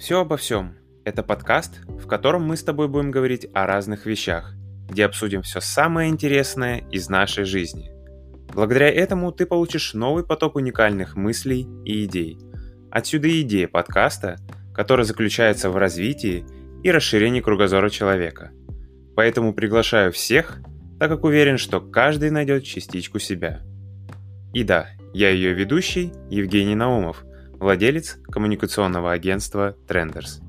Все обо всем. Это подкаст, в котором мы с тобой будем говорить о разных вещах, где обсудим все самое интересное из нашей жизни. Благодаря этому ты получишь новый поток уникальных мыслей и идей. Отсюда и идея подкаста, которая заключается в развитии и расширении кругозора человека. Поэтому приглашаю всех, так как уверен, что каждый найдет частичку себя. И да, я ее ведущий Евгений Наумов, владелец коммуникационного агентства Trenders.